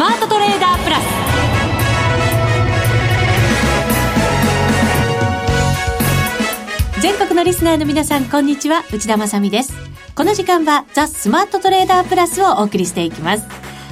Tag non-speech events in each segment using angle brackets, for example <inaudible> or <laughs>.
マートトレーダープラス。全国のリスナーの皆さんこんにちは。内田まさです。この時間はザ・スマートトレーダープラスをお送りしていきます。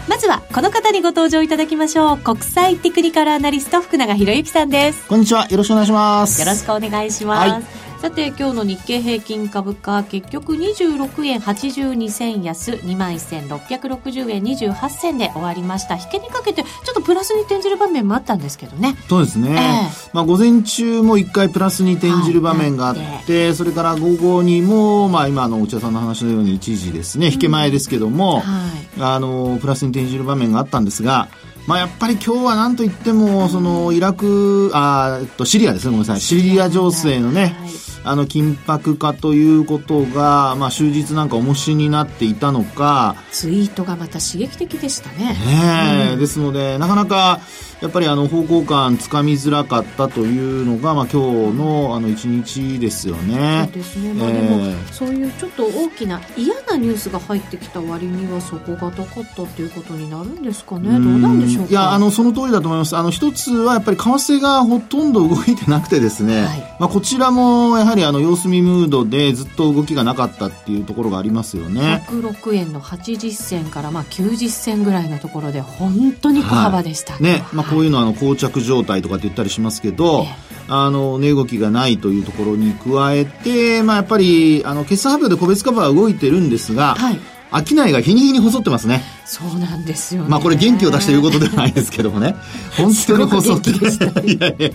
まずはこの方にご登場いただきましょう。国際テクニカルアナリスト福永博之さんです。こんにちは。よろしくお願いします。よろしくお願いします、はいさて今日の日経平均株価結局26円82銭安21,660円28銭で終わりました。引けにかけてちょっとプラスに転じる場面もあったんですけどね。そうですね、えー、まあ、午前中も1回プラスに転じる場面があって、それから午後にも、まあ、今の内田さんの話のように一時ですね引け前ですけども、うんはい、あのプラスに転じる場面があったんですがまあ、やっぱり今日はなんといっても、その、イラク、あ、と、シリアですね、ごめんなさい。シリア情勢のね、はい。あの緊迫化ということが、まあ、終日なんか重しになっていたのか。ツイートがまた刺激的でしたね。ね、うん、ですのでなかなかやっぱりあの方向感つかみづらかったというのが、まあ、今日のあの一日ですよね。そうですね、まあ、でも、えー、そういうちょっと大きな嫌なニュースが入ってきた割にはそこが高かったっていうことになるんですかね、どうなんでしょうか。いやあのその通りだと思います。あの一つはやっぱり為替がほとんど動いてなくてですね、はい、まあ、こちらもやはりあの様子見ムードでずっと動きがなかったっていうところがありますよね。106円の80銭からまあ90銭ぐらいのところで本当に小幅でした、はい、ね。まあこういうのはあの膠着状態とかって言ったりしますけど、あの値動きがないというところに加えて、まあ、やっぱりあの決算発表で個別株は動いてるんですが、はい商いが日に日に細ってますね。そうなんですよ、ね、まあこれ元気を出して言うことではないですけどもね。<laughs> 本当に細ってる。<laughs> いやいや、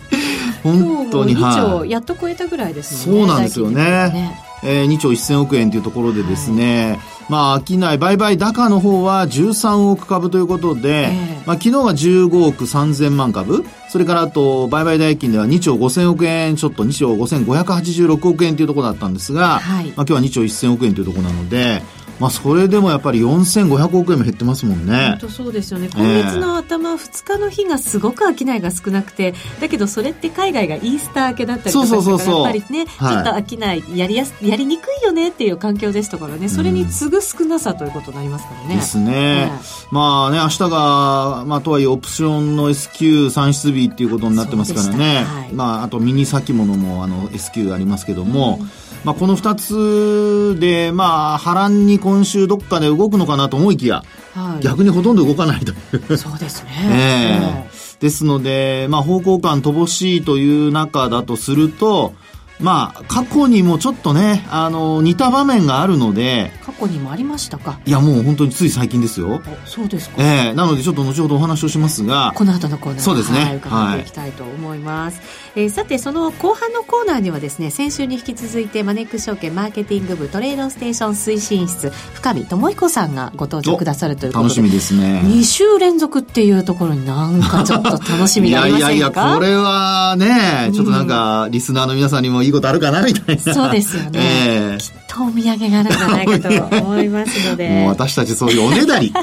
本当に。はい、やっと超えたぐらいですね。そうなんですよね。ねえー、2兆1000億円というところでですね、はいまあ、商い、売買高の方は13億株ということで、えー、まあ、昨日は15億3000万株、それからあと、売買代金では2兆5000億円ちょっと、2兆5586億円というところだったんですが、はい、まあ、今日は2兆1000億円というところなので、まあ、それでもやっぱり4500億円も減ってますもんね。本当そうですよね。今月の頭2日の日がすごく商いが少なくて、だけどそれって海外がイースター明けだったりとかそうそうそうやっぱりね、はい、ちょっと商いやりやす、やりにくいよねっていう環境でしたからね、それに次ぐ少なさということになりますからね。ですね。まあね、明日が、まあとはいえオプションの S q 算出日っていうことになってますからね。はい、まああとミニ先物もあの S q ありますけども、うんまあ、この2つで、まあ、波乱に今週どっかで動くのかなと思いきや、はい、逆にほとんど動かないという。そうですね。えー、ですので、まあ、方向感乏しいという中だとすると、まあ、過去にもちょっとね、あの、似た場面があるので。過去にもありましたか？いや、もう本当につい最近ですよ。そうですか。ええー、なのでちょっと後ほどお話をしますが。この後のコーナーそうですね。はい、伺っていきたいと思います。はい、えー、さて、その後半のコーナーにはですね、先週に引き続いて、マネックス証券マーケティング部トレードステーション推進室、深見智彦さんがご登場くださるということで。楽しみですね。2週連続っていうところになんかちょっと楽しみがありませんかいやいやいや、これはね、ちょっとなんか、リスナーの皆さんにもいいことあるかなみたいな。そうですよね、えー、きっとお土産があるんじゃないかと思いますのでもう私たちそういうおねだり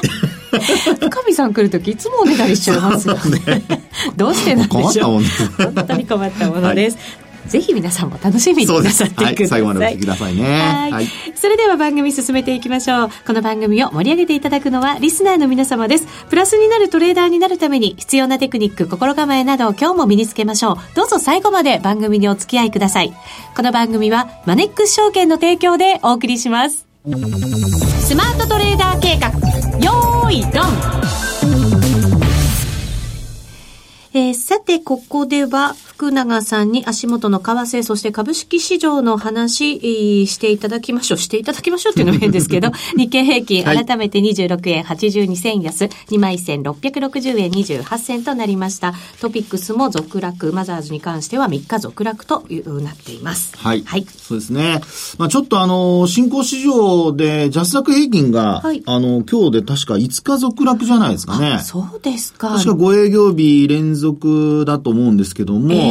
<laughs> 深見さん来る時いつもおねだりしちゃいますよねどうしてなんでしょう本当に困ったものです、はいぜひ皆さんも楽しみになさってください。はい、最後までお聞きくださいね。はい。それでは番組進めていきましょう。この番組を盛り上げていただくのはリスナーの皆様です。プラスになるトレーダーになるために必要なテクニック、心構えなどを今日も身につけましょう。どうぞ最後まで番組にお付き合いください。この番組はマネックス証券の提供でお送りします。スマートトレーダー計画、よーい、ドン。えー、さて、ここでは、福永さんに足元の為替、そして株式市場の話、えー、していただきましょう。していただきましょうっていうのも変ですけど、<laughs> 日経平均、改めて26円82銭安、2枚線660円28銭となりました。トピックスも続落、マザーズに関しては3日続落というなっています。はい。はい。そうですね。まあちょっとあの、新興市場で、ジャスダック平均が、はい、あの、今日で確か5日続落じゃないですかね。そうですか。確か5営業日連続続だと思うんですけども、えー、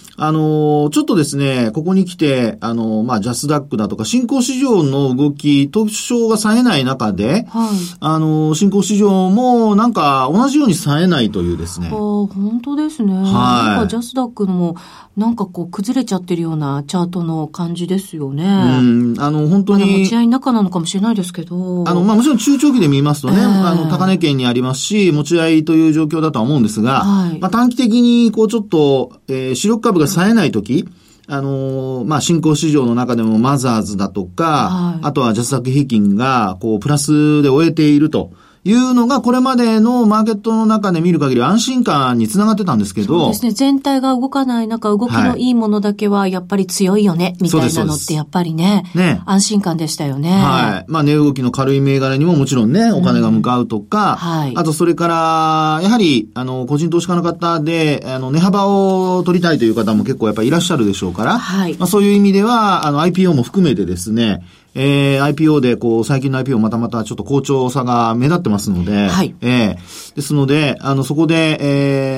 あの、ちょっとですね、ここに来て、あの、まあ、ジャスダックだとか、新興市場の動き、特徴が冴えない中で、はい、あの、新興市場も、なんか、同じように冴えないというですね。ああ、本当ですね。はい。なんか、ジャスダックのも、なんかこう、崩れちゃってるようなチャートの感じですよね。うん、あの、本当に。持ち合い中なのかもしれないですけど。あの、まあ、もちろん中長期で見ますとね、えー、あの、高値圏にありますし、持ち合いという状況だとは思うんですが、はい、まあ、短期的に、こう、ちょっと、えー、主力株が冴えないとき、あのー、まあ、新興市場の中でもマザーズだとか、はい、あとはジャスダック平均が、こう、プラスで終えていると。いうのが、これまでのマーケットの中で見る限り安心感につながってたんですけど。そうですね。全体が動かない中、動きのいいものだけはやっぱり強いよね、はい、みたいなのってやっぱりね、ね安心感でしたよね。はい。まあ、値動きの軽い銘柄にももちろんね、お金が向かうとか、うん、はい。あと、それから、やはり、あの、個人投資家の方で、あの、値幅を取りたいという方も結構やっぱりいらっしゃるでしょうから、はい。まあ、そういう意味では、あの、IPO も含めてですね、えー、IPO で、こう、最近の IPO またまたちょっと好調さが目立ってますので、はい。えー、ですので、あの、そこで、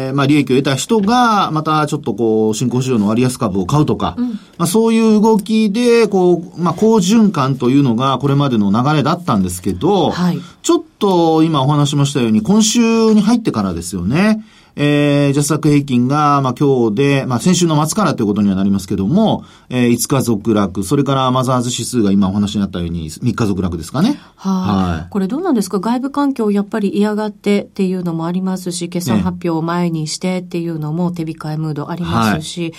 えー、まあ、利益を得た人が、またちょっとこう、新興市場の割安株を買うとか、うん、まあ、そういう動きで、こう、まあ、好循環というのが、これまでの流れだったんですけど、はい。ちょっと、今お話しましたように、今週に入ってからですよね。えー、ジャスダック平均が、まあ今日で、まあ先週の末からということにはなりますけども、えー、5日続落、それからマザーズ指数が今お話になったように3日続落ですかね。はい。これどうなんですか？外部環境をやっぱり嫌がってっていうのもありますし、決算発表を前にしてっていうのも手控えムードありますし、はい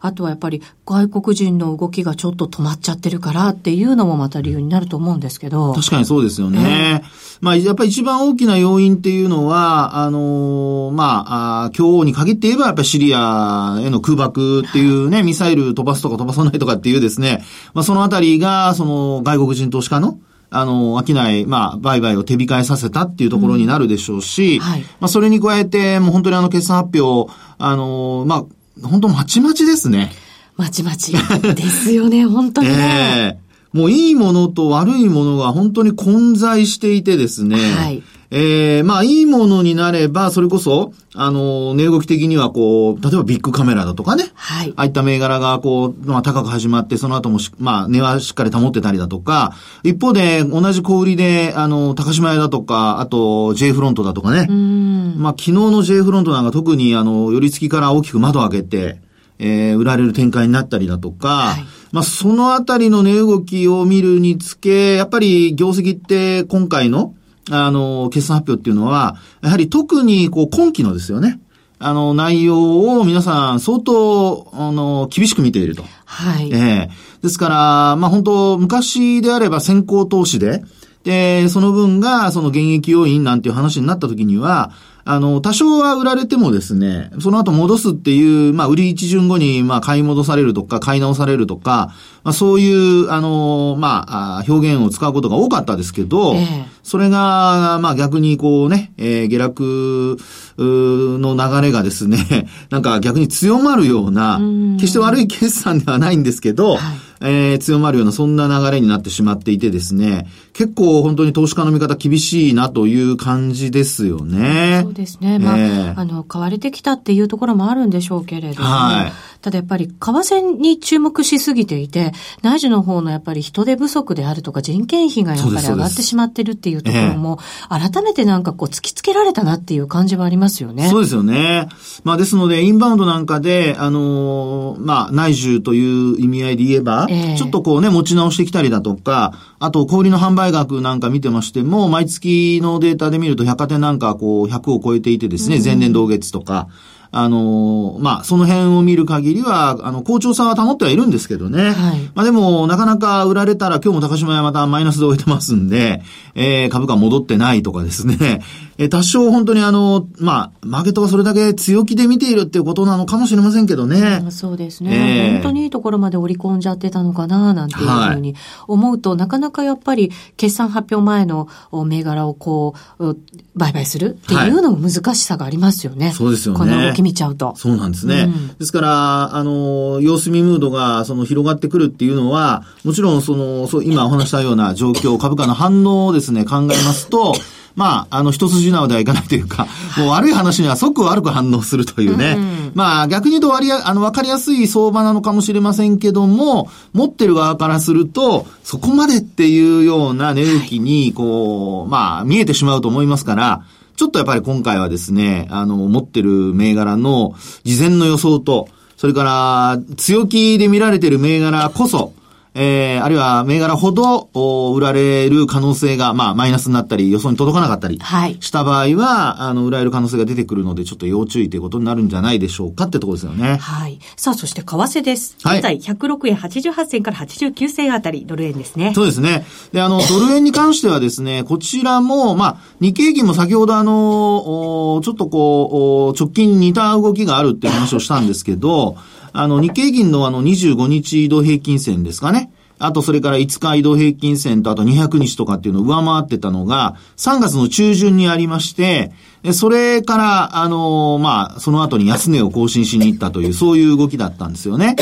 あとはやっぱり外国人の動きがちょっと止まっちゃってるからっていうのもまた理由になると思うんですけど。確かにそうですよね。えー、まあ、やっぱり一番大きな要因っていうのは、あのー、まああ、今日に限って言えばやっぱりシリアへの空爆っていうね、ミサイル飛ばすとか飛ばさないとかっていうですね、まあ、そのあたりが、その外国人投資家のあの、商い、まあ、売買を手控えさせたっていうところになるでしょうし、うんはい、まあ、それに加えて、もう本当にあの、決算発表、あの、まあ、本当まちまちですね。まちまち。ですよね、<laughs> 本当にね。えー、もういいものと悪いものが本当に混在していてですね。はい。ええー、まあ、いいものになれば、それこそ、あの、値動き的にはこう、例えばビッグカメラだとかね。はい。ああいった銘柄がこう、まあ、高く始まって、その後もまあ、値はしっかり保ってたりだとか、一方で、同じ小売りで、あの、高島屋だとか、あと、J フロントだとかね。うん。まあ、昨日の J フロントなんか特に、あの、寄り付きから大きく窓を開けて、えー、売られる展開になったりだとか、はい、まあ、そのあたりの値動きを見るにつけ、やっぱり業績って今回の、あの、決算発表っていうのは、やはり特に、こう、今期のですよね。あの、内容を皆さん相当、あの、厳しく見ていると。はい。ええー、ですから、まあ、本当昔であれば先行投資で、で、その分が、その現役要因なんていう話になった時には、あの、多少は売られてもですね、その後戻すっていう、まあ、売り一巡後に、まあ、買い戻されるとか、買い直されるとか、まあ、そういう、あの、まあ、表現を使うことが多かったですけど、えー、それが、まあ、逆にこうね、えー、下落の流れがですね、<laughs> なんか逆に強まるような、決して悪い決算ではないんですけど、はいえー、強まるようなそんな流れになってしまっていてですね、結構本当に投資家の見方厳しいなという感じですよね。そうですね。まあ、えー、あの、買われてきたっていうところもあるんでしょうけれども、はい。ただやっぱり為替に注目しすぎていて、内需の方のやっぱり人手不足であるとか人件費がやっぱり上がってしまってるっていうところも、改めてなんかこう突きつけられたなっていう感じはありますよね。そうですよね。まあですので、インバウンドなんかで、あのー、まあ内需という意味合いで言えば、えー、ちょっとこうね、持ち直してきたりだとか、あと小売の販売額なんか見てましても、毎月のデータで見ると百貨店なんかこう100を超えていてですね、前年同月とか、あの、まあ、その辺を見る限りは、あの、好調さは保ってはいるんですけどね。はい。まあでも、なかなか売られたら、今日も高島屋またマイナスで終えてますんで、えー、株価戻ってないとかですね。<laughs> えー、多少本当にあの、まあ、マーケットがそれだけ強気で見ているっていうことなのかもしれませんけどね。そうですね、えー、本当にいいところまで織り込んじゃってたのかな、なんていうふうに思うと、はい、なかなかやっぱり、決算発表前の銘柄をこう、売買するっていうのも難しさがありますよね。はい、そうですよね。この動き見ちゃうと。そうなんですね。うん、ですから、あの、様子見ムードが、その、広がってくるっていうのは、もちろん、その、そう、今お話したような状況、株価の反応をですね、考えますと、まあ、あの、一筋縄ではいかないというか、もう悪い話には即悪く反応するというね。うん、まあ、逆に言うと割あの、わかりやすい相場なのかもしれませんけども、持ってる側からすると、そこまでっていうような値動きに、こう、まあ、見えてしまうと思いますから、ちょっとやっぱり今回はですね、あの、持ってる銘柄の事前の予想と、それから、強気で見られてる銘柄こそ、えー、あるいは銘柄ほど売られる可能性が、まあ、マイナスになったり、予想に届かなかったりした場合は、はい、あの、売られる可能性が出てくるので、ちょっと要注意ということになるんじゃないでしょうかってところですよね。はい。さあ、そして為替です。現在、106円88銭から89銭あたり、ドル円ですね。そうですね。で、あの、ドル円に関してはですね、こちらも、まあ、日経銀も先ほどあの、ちょっとこう、直近似た動きがあるっていう話をしたんですけど、あの、日経銀のあの25日移動平均線ですかね。あとそれから5日移動平均線とあと200日とかっていうのを上回ってたのが、3月の中旬にありまして、それから、あのまあ、その後に安値を更新しに行ったという、そういう動きだったんですよね。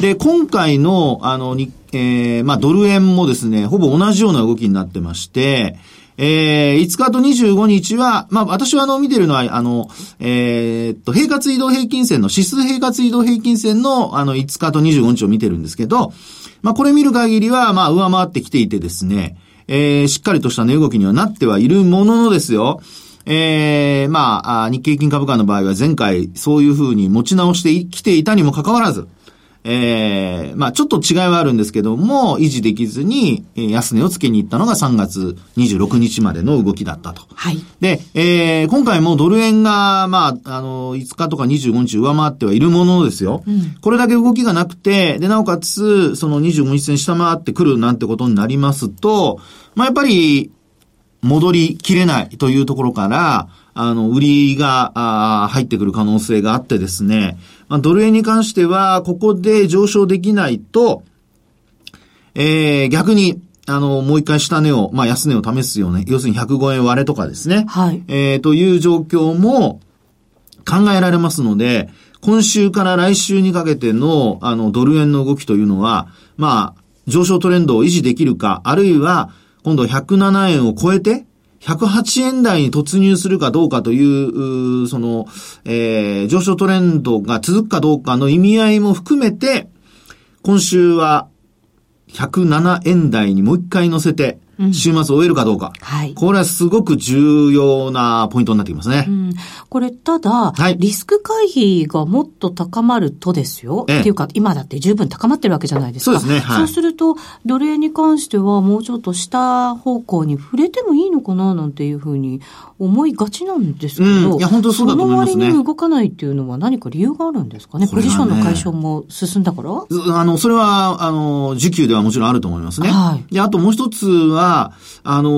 で、今回の、あの、に、えー、まあ、ドル円もですね、ほぼ同じような動きになってまして、えー、5日と25日は、まあ、私はあの、見てるのは、あの、えー、っと、平滑移動平均線の、指数平滑移動平均線の、あの、5日と25日を見てるんですけど、まあ、これ見る限りは、まあ、上回ってきていてですね、えー、しっかりとした値動きにはなってはいるもののですよ、えー、まあ、日経金株価の場合は前回そういうふうに持ち直してきていたにもかかわらず、ええー、まあちょっと違いはあるんですけども、維持できずに、えー、安値をつけに行ったのが3月26日までの動きだったと。はい。で、えー、今回もドル円が、まあ、あの、5日とか25日上回ってはいるものですよ。うん、これだけ動きがなくて、で、なおかつ、その25日線下回ってくるなんてことになりますと、まあやっぱり、戻りきれないというところから、あの、売りが、あ入ってくる可能性があってですね、まあ、ドル円に関しては、ここで上昇できないと、えー、逆に、あの、もう一回下値を、まあ、安値を試すようね。要するに105円割れとかですね。はい。えー、という状況も考えられますので、今週から来週にかけての、あの、ドル円の動きというのは、まあ、上昇トレンドを維持できるか、あるいは、今度107円を超えて、108円台に突入するかどうかという、その、えー、上昇トレンドが続くかどうかの意味合いも含めて、今週は107円台にもう一回乗せて、週末終えるかどうか。はい。これはすごく重要なポイントになってきますね。うん、これ、ただ、はい、リスク回避がもっと高まるとですよ。ええっていうか、今だって十分高まってるわけじゃないですか。そうですね。はい、そうすると、ドル円に関してはもうちょっと下方向に触れてもいいのかななんていうふうに思いがちなんですけど、うん、いや、本当そうだと思いますね。その割に動かないっていうのは何か理由があるんですかね？ねポジションの解消も進んだから？あの、それは、あの、時給ではもちろんあると思いますね。はい。で、あともう一つは、あの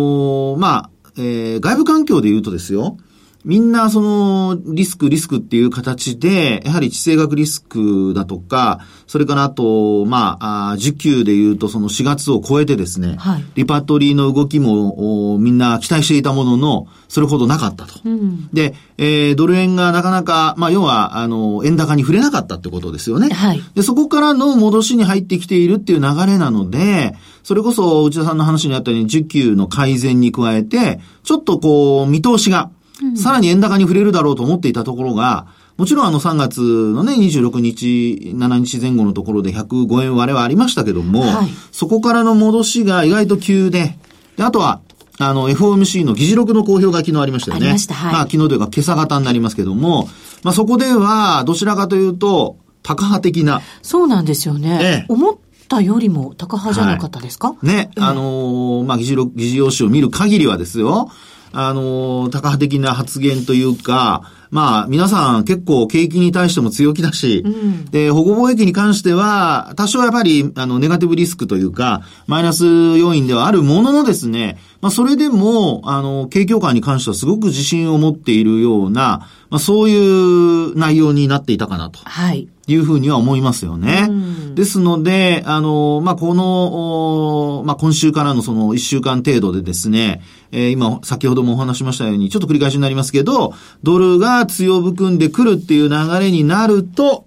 ー、まあ、えー、外部環境で言うとですよ、みんなそのリスクリスクっていう形で、やはり地政学リスクだとか、それからあと、まあ、あ受給で言うとその4月を超えてですね、はい、リパトリーの動きもみんな期待していたものの、それほどなかったと。うん、で、えー、ドル円がなかなか、まあ、要は、あの、円高に触れなかったってことですよね。はい。で、そこからの戻しに入ってきているっていう流れなので、それこそ内田さんの話にあったように、受給の改善に加えて、ちょっとこう、見通しが、さらに円高に触れるだろうと思っていたところが、もちろんあの3月のね、26日、7日前後のところで105円割れはありましたけども、はい、そこからの戻しが意外と急で、で、あとは、あの、FOMC の議事録の公表が昨日ありましたよね。ありました、はい。まあ、昨日というか今朝方になりますけども、まあ、そこでは、どちらかというと、高派的な。そうなんですよね。ええ、思ったよりも高派じゃなかったですか、はい、ね、あのー、まあ、議事録、議事要旨を見る限りはですよ、あの、タカ派的な発言というか、まあ、皆さん結構景気に対しても強気だし、うん、で、保護貿易に関しては、多少やっぱり、あの、ネガティブリスクというか、マイナス要因ではあるもののですね、まあ、それでも、あの、景況感に関してはすごく自信を持っているような、まあ、そういう内容になっていたかなと。はい。いうふうには思いますよね。うん、ですので、あの、まあ、この、まあ、今週からのその一週間程度でですね、えー、今、先ほどもお話しましたように、ちょっと繰り返しになりますけど、ドルが強含んでくるっていう流れになると、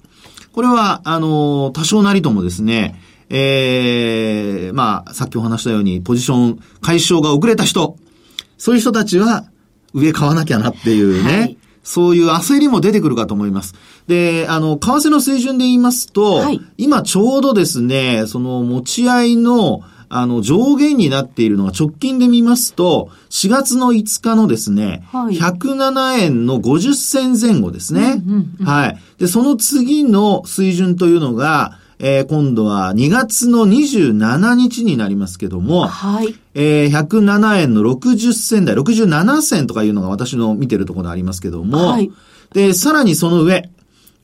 これは、あの、多少なりともですね、ええー、まあ、さっきお話したように、ポジション解消が遅れた人、そういう人たちは、上買わなきゃなっていうね。はいそういう焦りも出てくるかと思います。で、あの、為替の水準で言いますと、はい、今ちょうどですね、その持ち合いの、あの、上限になっているのが直近で見ますと、4月の5日のですね、はい、107円の50銭前後ですね、うんうんうん。はい。で、その次の水準というのが、えー、今度は2月の27日になりますけども、はい。えー、107円の60銭台、67銭とかいうのが私の見てるところでありますけども、はい。で、さらにその上、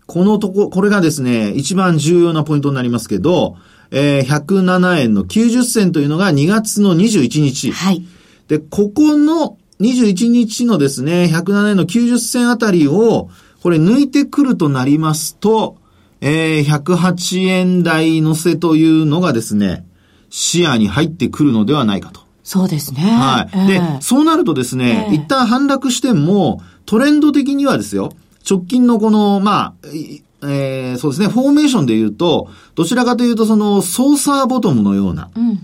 このとこ、これがですね、一番重要なポイントになりますけど、えー、107円の90銭というのが2月の21日。はい。で、ここの21日のですね、107円の90銭あたりを、これ抜いてくるとなりますと、えー、108円台乗せというのがですね、視野に入ってくるのではないかと。そうですね。はい。えー、で、そうなるとですね、えー、一旦反落しても、トレンド的にはですよ、直近のこの、まあ、えー、そうですね、フォーメーションで言うと、どちらかというと、その、ソーサーボトムのような、うん、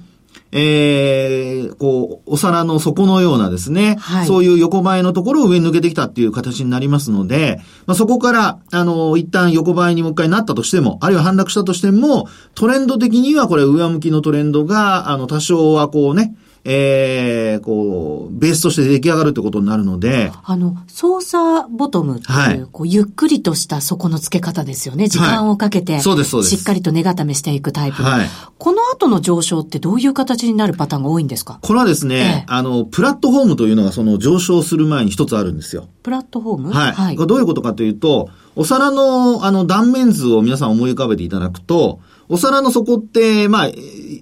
えー、こう、お皿の底のようなですね、はい、そういう横ばいのところを上に抜けてきたっていう形になりますので、まあ、そこから、あの、一旦横ばいにもう一回なったとしても、あるいは反落したとしても、トレンド的にはこれ上向きのトレンドが、あの、多少はこうね、えー、こう、ベースとして出来上がるってことになるので。あの、操作ボトムっていう、はい、こう、ゆっくりとした底の付け方ですよね。時間をかけて、はい、そうです、そうです。しっかりと根固めしていくタイプはい。この後の上昇ってどういう形になるパターンが多いんですか？これはですね、ええ、あの、プラットフォームというのがその上昇する前に一つあるんですよ。プラットフォーム？はい。はい、どういうことかというと、お皿の、あの、断面図を皆さん思い浮かべていただくと、お皿の底って、まあ、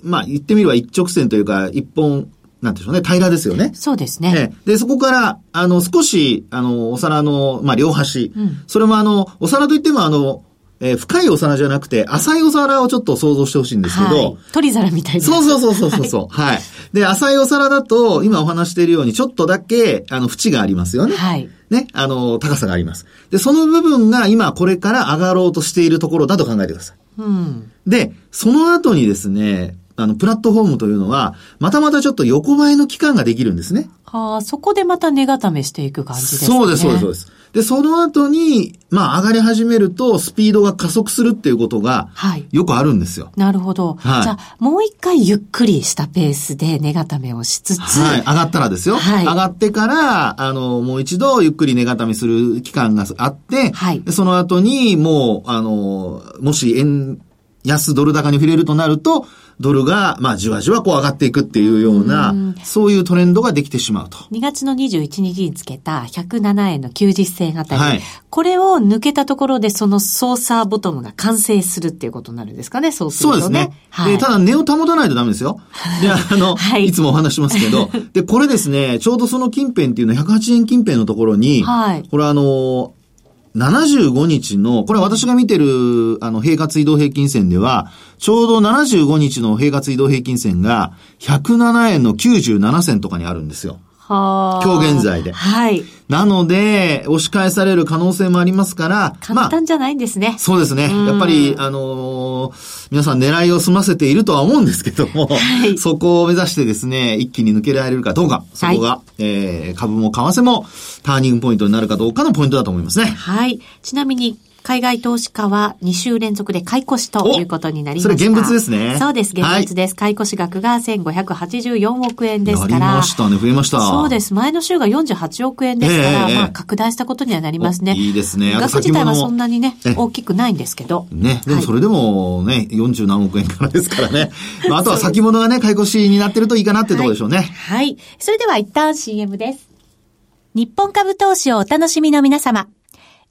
まあ、言ってみれば一直線というか、一本なんでしょうね、平らですよね。そうですね。で、そこから、あの、少し、あの、お皿の、まあ、両端。うん、それもあの、お皿といってもあの、えー、深いお皿じゃなくて、浅いお皿をちょっと想像してほしいんですけど。はい、鳥皿みたいな。そうそうそうそうそう。はい、はい。で、浅いお皿だと、今お話しているように、ちょっとだけ、あの、縁がありますよね。はい。ね、あの、高さがあります。で、その部分が今これから上がろうとしているところだと考えてください。うん。で、その後にですね、あの、プラットフォームというのは、またまたちょっと横ばいの期間ができるんですね。はあ、そこでまた値固めしていく感じですね。そうです、そうです、そうです。で、その後に、まあ、上がり始めると、スピードが加速するっていうことが、はい。よくあるんですよ。なるほど。はい。じゃあ、もう一回ゆっくりしたペースで値固めをしつつ、はい。上がったらですよ。はい。上がってから、あの、もう一度ゆっくり値固めする期間があって、はい。その後に、もう、あの、もし円安ドル高に触れるとなると、ドルが、まあ、じわじわこう上がっていくっていうような、うそういうトレンドができてしまうと。2月の21日につけた107円の90銭あたり、はい、これを抜けたところでその操作ボトムが完成するっていうことになるんですかね、そうすると、ね。そうですね。はい、ただ、値を保たないとダメですよ。<laughs> で、あの、はい、いつもお話しますけど、<laughs> で、これですね、ちょうどその近辺っていうのは108円近辺のところに、はい、これあの、75日の、これ私が見てる、あの、平滑移動平均線では、ちょうど75日の平滑移動平均線が、107円の97銭とかにあるんですよ。は今日現在で。はい。なので、押し返される可能性もありますから、簡単じゃないんですね。まあ、そうですね。やっぱり、あのー、皆さん狙いを済ませているとは思うんですけども、<laughs> はい、そこを目指してですね、一気に抜けられるかどうか、そこが、はい、えー、株も為替もターニングポイントになるかどうかのポイントだと思いますね。はい。ちなみに、海外投資家は2週連続で買い越しということになりました。それ現物ですね。そうです、現物です。はい、買い越し額が1584億円ですから。やりましたね、増えました。そうです。前の週が48億円ですから、えー、まあ拡大したことにはなりますね。いいですね。額自体はそんなにね、大きくないんですけど。ね、でもそれでもね、40何億円からですからね。<laughs> まあ、あとは先物がね、買い越しになってるといいかなってところでしょうね。はい、はい。それでは一旦 CM です。日本株投資をお楽しみの皆様。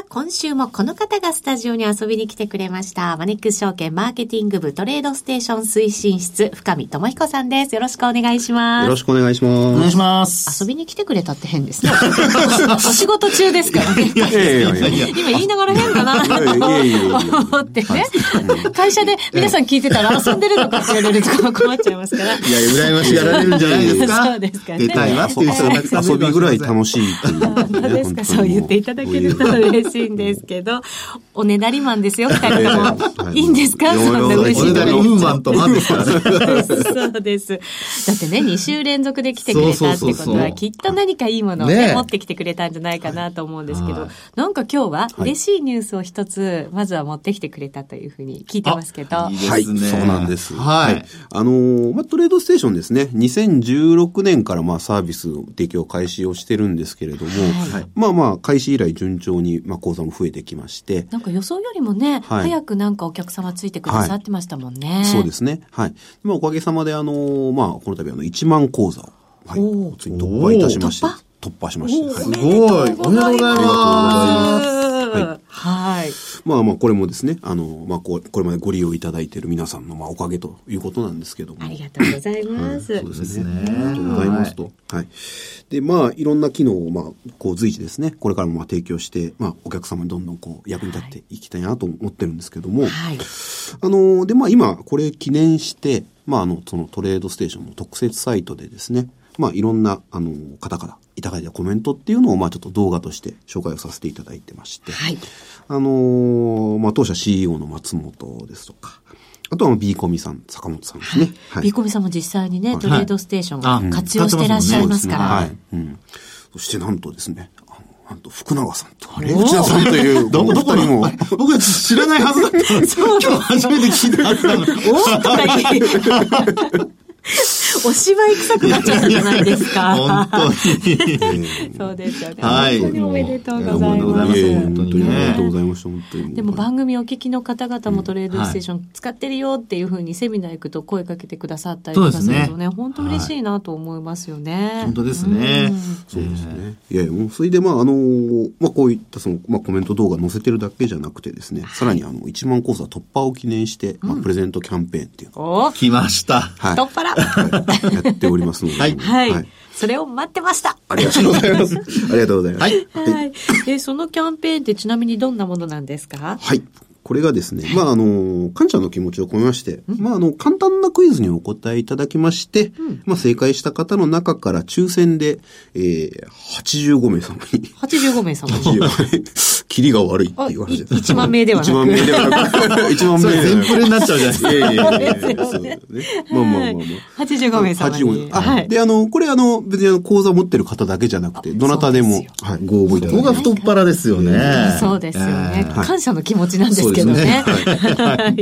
さあ、今週もこの方がスタジオに遊びに来てくれました。マネックス証券マーケティング部トレードステーション推進室、深見智彦さんです。よろしくお願いします。よろしくお願いします。お願いします。遊びに来てくれたって変ですね。お仕事中ですからね。いやいやいや今言いながら変かなと思ってね。会社で皆さん聞いてたら遊んでるのかって言われると困っちゃいますから。いや、羨ましがられるんじゃないですか。そうですかね。出たいわっていう人が遊びぐらい楽しいっていう。本当ですか。そう言っていただけると嬉嬉しいんですけど、おねだりマンですよ、二人とも。いいんですか？そんな嬉しい。おねだりウーマンとマンですからね。そうです。だってね、2週連続で来てくれたってことは、きっと何かいいものをね、持ってきてくれたんじゃないかなと思うんですけど、なんか今日は嬉しいニュースを一つ、まずは持ってきてくれたというふうに聞いてますけど。はい、そうなんです。はい。あの、まあ、トレードステーションですね、2016年からまあサービス提供開始をしてるんですけれども、まあまあ、開始以来順調に、まあ、講座も増えてきまして。なんか予想よりもね、はい、早くなんかお客様ついてくださってましたもんね。はい、そうですね。はい。まあ、おかげさまで、あの、まあ、この度、あの、1万講座を、はい、つい突破いたしまして。突破しました。すごい。おめでとうございます。はい。はい。まあまあ、これもですね、あの、まあこ、これまでご利用いただいている皆さんの、まあ、おかげということなんですけども。ありがとうございます。そうですね。ありがとうございますと。はい。で、まあ、いろんな機能を、まあ、こう、随時ですね、これからもまあ提供して、まあ、お客様にどんどんこう、役に立っていきたいなと思ってるんですけども、はい。あの、で、まあ、今、これ記念して、まあ、あの、そのトレードステーションの特設サイトでですね、まあ、いろんな、あの、方からいただいたコメントっていうのを、まあ、ちょっと動画として紹介をさせていただいてまして、はい。あのー、まあ、当社 CEO の松本ですとか、あとは B コミさん、坂本さんですね。はい。B コミさんも実際にね、トレードステーションを活用してらっしゃいますから。はい。うん。そしてなんとですね、なんと福永さんと内田さんという、<laughs> どこ、どこにも。僕は知らないはずだった。<laughs> 今日初めて聞いた。<laughs> お？ーとか言って。<laughs> お芝居臭くなっちゃったじゃないですか。本当に。そうですよね。はい。本当におめでとうございます。本当に、ありがとうございました。本当に。でも番組お聞きの方々もトレードステーション使ってるよっていうふうにセミナー行くと声かけてくださったりとかするとね、本当嬉しいなと思いますよね。本当ですね。そうですね。いやもうそれでまあ、あの、まあこういったその、まあコメント動画載せてるだけじゃなくてですね、さらにあの、1万コース突破を記念して、まあプレゼントキャンペーンっていうお来ました。<laughs> はい。<laughs> やっておりますので。はい。はい。それを待ってました。ありがとうございます。ありがとうございます。はい。はい。え、そのキャンペーンってちなみにどんなものなんですか？はい。これがですね、まあ、あの、感謝の気持ちを込めまして、まあ、あの、簡単なクイズにお答えいただきまして、うん、まあ、正解した方の中から抽選で、えー、85名様に。85名様85名。キリが悪いっていう話です。1万名ではなく。1万名ではなく。1万名全プレになっちゃうじゃないですか。いやいやいやそうですね。まあまあまあまあ。85名様に。あ、はい、で、あの、これあの、別にあの、講座持ってる方だけじゃなくて、どなたでも、はい、ご応募いただここが太っ腹ですよね。そうですよね。感謝の気持ちなんですけどね。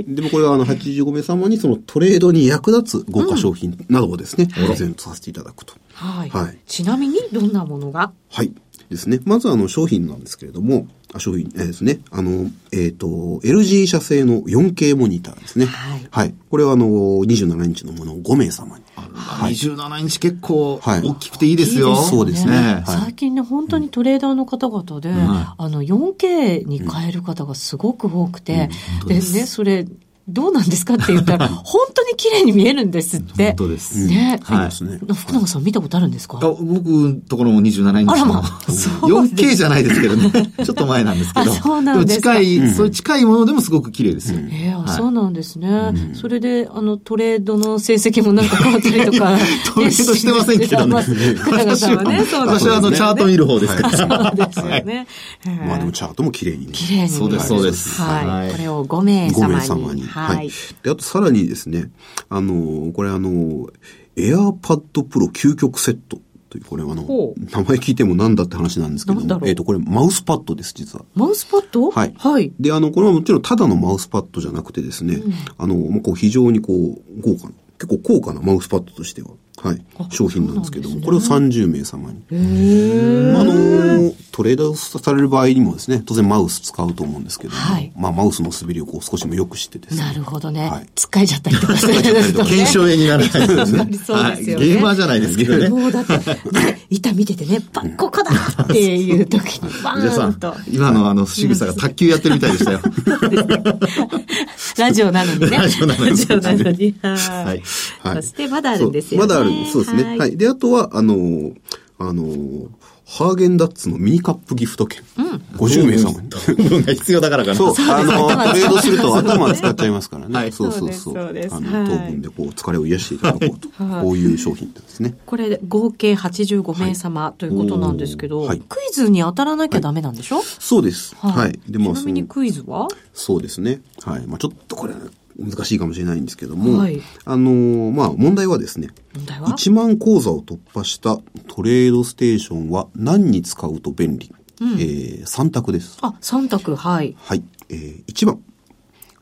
でもこれはあの、85名様にそのトレードに役立つ豪華商品などをですね、プレゼントさせていただくと。はい。はい。ちなみにどんなものが？はい。ですね。まずあの商品なんですけれども、あ商品、えー、ですね。あの、えっ、ー、と、LG 社製の 4K モニターですね。はい。はい。これはあの、27インチのものを5名様に。はい、27インチ結構大きくていいですよ。はい、そうですね。はい、最近ね、本当にトレーダーの方々で、うん、あの、4K に変える方がすごく多くて、うん、でね、それ、どうなんですかって言ったら、<laughs> 本当に綺麗に見えるんですって。本当です。ね。はい。福永さん見たことあるんですか？僕のところも27インチ。あらま。4K じゃないですけどね。<laughs> ちょっと前なんですけど。そうなんです近い、そういう近いものでもすごく綺麗ですよ。ええ、そうなんですね。それで、あの、トレードの成績もなんか変わったりとか。<laughs> トレードしてませんけどね。福永さんはね、そう私はあの、チャート見る方ですから。そうですよね。まあでもチャートも綺麗に。綺麗に。そうです、そうです。はい。これを5名様に。5名様に。はい。で、あとさらにですね、あの、これあの、AirPad Pro 究極セットという、これあの、名前聞いてもなんだって話なんですけども、えっ、と、これマウスパッドです、実は。マウスパッド？はい。はい。で、あの、これはもちろんただのマウスパッドじゃなくてですね、うん、あの、こう非常にこう、豪華な、結構高価なマウスパッドとしては、はい、商品なんですけども、ね、これを30名様に。あの、トレーダーされる場合にもですね、当然マウス使うと思うんですけども、はい、まあマウスの滑りをこう少しも良くしてですね。なるほどね。はい、つっかえちゃったりとかしてると、ね。検証にならないですね。そうですよね、はい。ゲーマーじゃないですけどね。もうだって、ね、板見ててね、バッここだっていう時にバーンと。今のあの仕草が卓球やってるみたいでしたよ。<laughs> ラジオなのにね。ラジオなのに。ラジオなのに。はい。そしてまだあるんですよね。まだあるそうですね。はい。で、あとは、あの、あの、ハーゲンダッツのミニカップギフト券。うん。50名様に。糖分が必要だからかな。そう。あの、トレードすると頭使っちゃいますからね。はい。そうそうそう。そうです。あの、糖分でこう、疲れを癒していただこうと。こういう商品ですね。これ、合計85名様ということなんですけど、クイズに当たらなきゃダメなんでしょ？そうです。はい。でも、ちなみにクイズは？そうですね。はい。まあちょっとこれ、難しいかもしれないんですけども、はい、あのー、まあ、問題はですね、1万口座を突破したトレードステーションは何に使うと便利、うん、えー、3択です。あ、3択、はい。はい。えー、1番、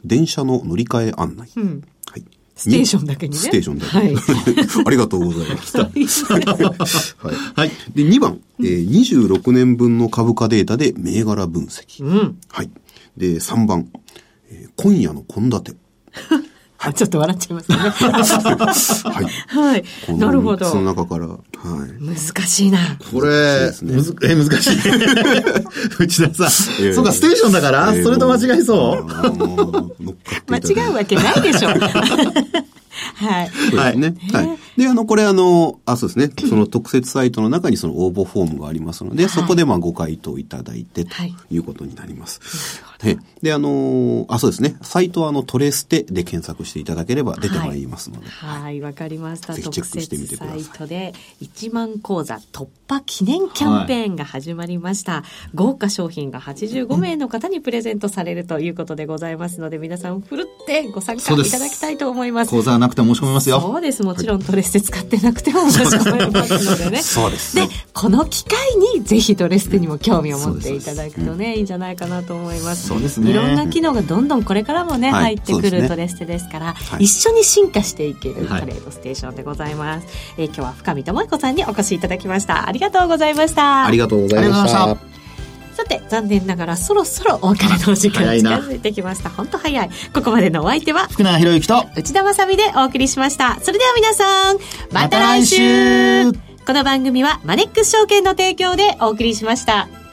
電車の乗り換え案内。うん、はい。ステーションだけにね。ステーションだけに。はい、<laughs> ありがとうございました。はい。はい。で、2番、えー、26年分の株価データで銘柄分析。うん。はい。で、3番、えー、今夜の献立。<laughs> あ、ちょっと笑っちゃいますね。はい。はい。なるほど。その中から、はい。難しいな。これ、ね、むずえ、難しい。<laughs> 内田さん。そうか、ステーションだから、それと間違いそう？間違うわけないでしょ。はい。そうですね。はい。で、あの、これあの、あ、そうですね。その特設サイトの中にその応募フォームがありますので、そこでまあご回答いただいてということになります。はい。で、あの、あ、そうですね。サイトはあの、トレステで検索していただければ出てまいりますので。はい、わ、かりました。ぜひチェックしてみてください。サイトで1万講座突破記念キャンペーンが始まりました。豪華商品が85名の方にプレゼントされるということでございますので、皆さんふるってご参加いただきたいと思います。講座なくても申し込めますよ。そうです。もちろんトレステ使ってなくても申し込めますのでね。そうです。で、この機会にぜひトレステにも興味を持っていただくとね、いいんじゃないかなと思います。そうですね。いろんな機能がどんどんこれからもね、入ってくるトレステですから、一緒に進化していけるトレードステーションでございます。え今日は深見智彦さんにお越しいただきました。ありがとうございました。ありがとうございました。さて、残念ながらそろそろお別れの時間近づいてきました。本当早い。ここまでのお相手は、福永博之と内田まさでお送りしました。それでは皆さん、また来週この番組はマネックス証券の提供でお送りしました。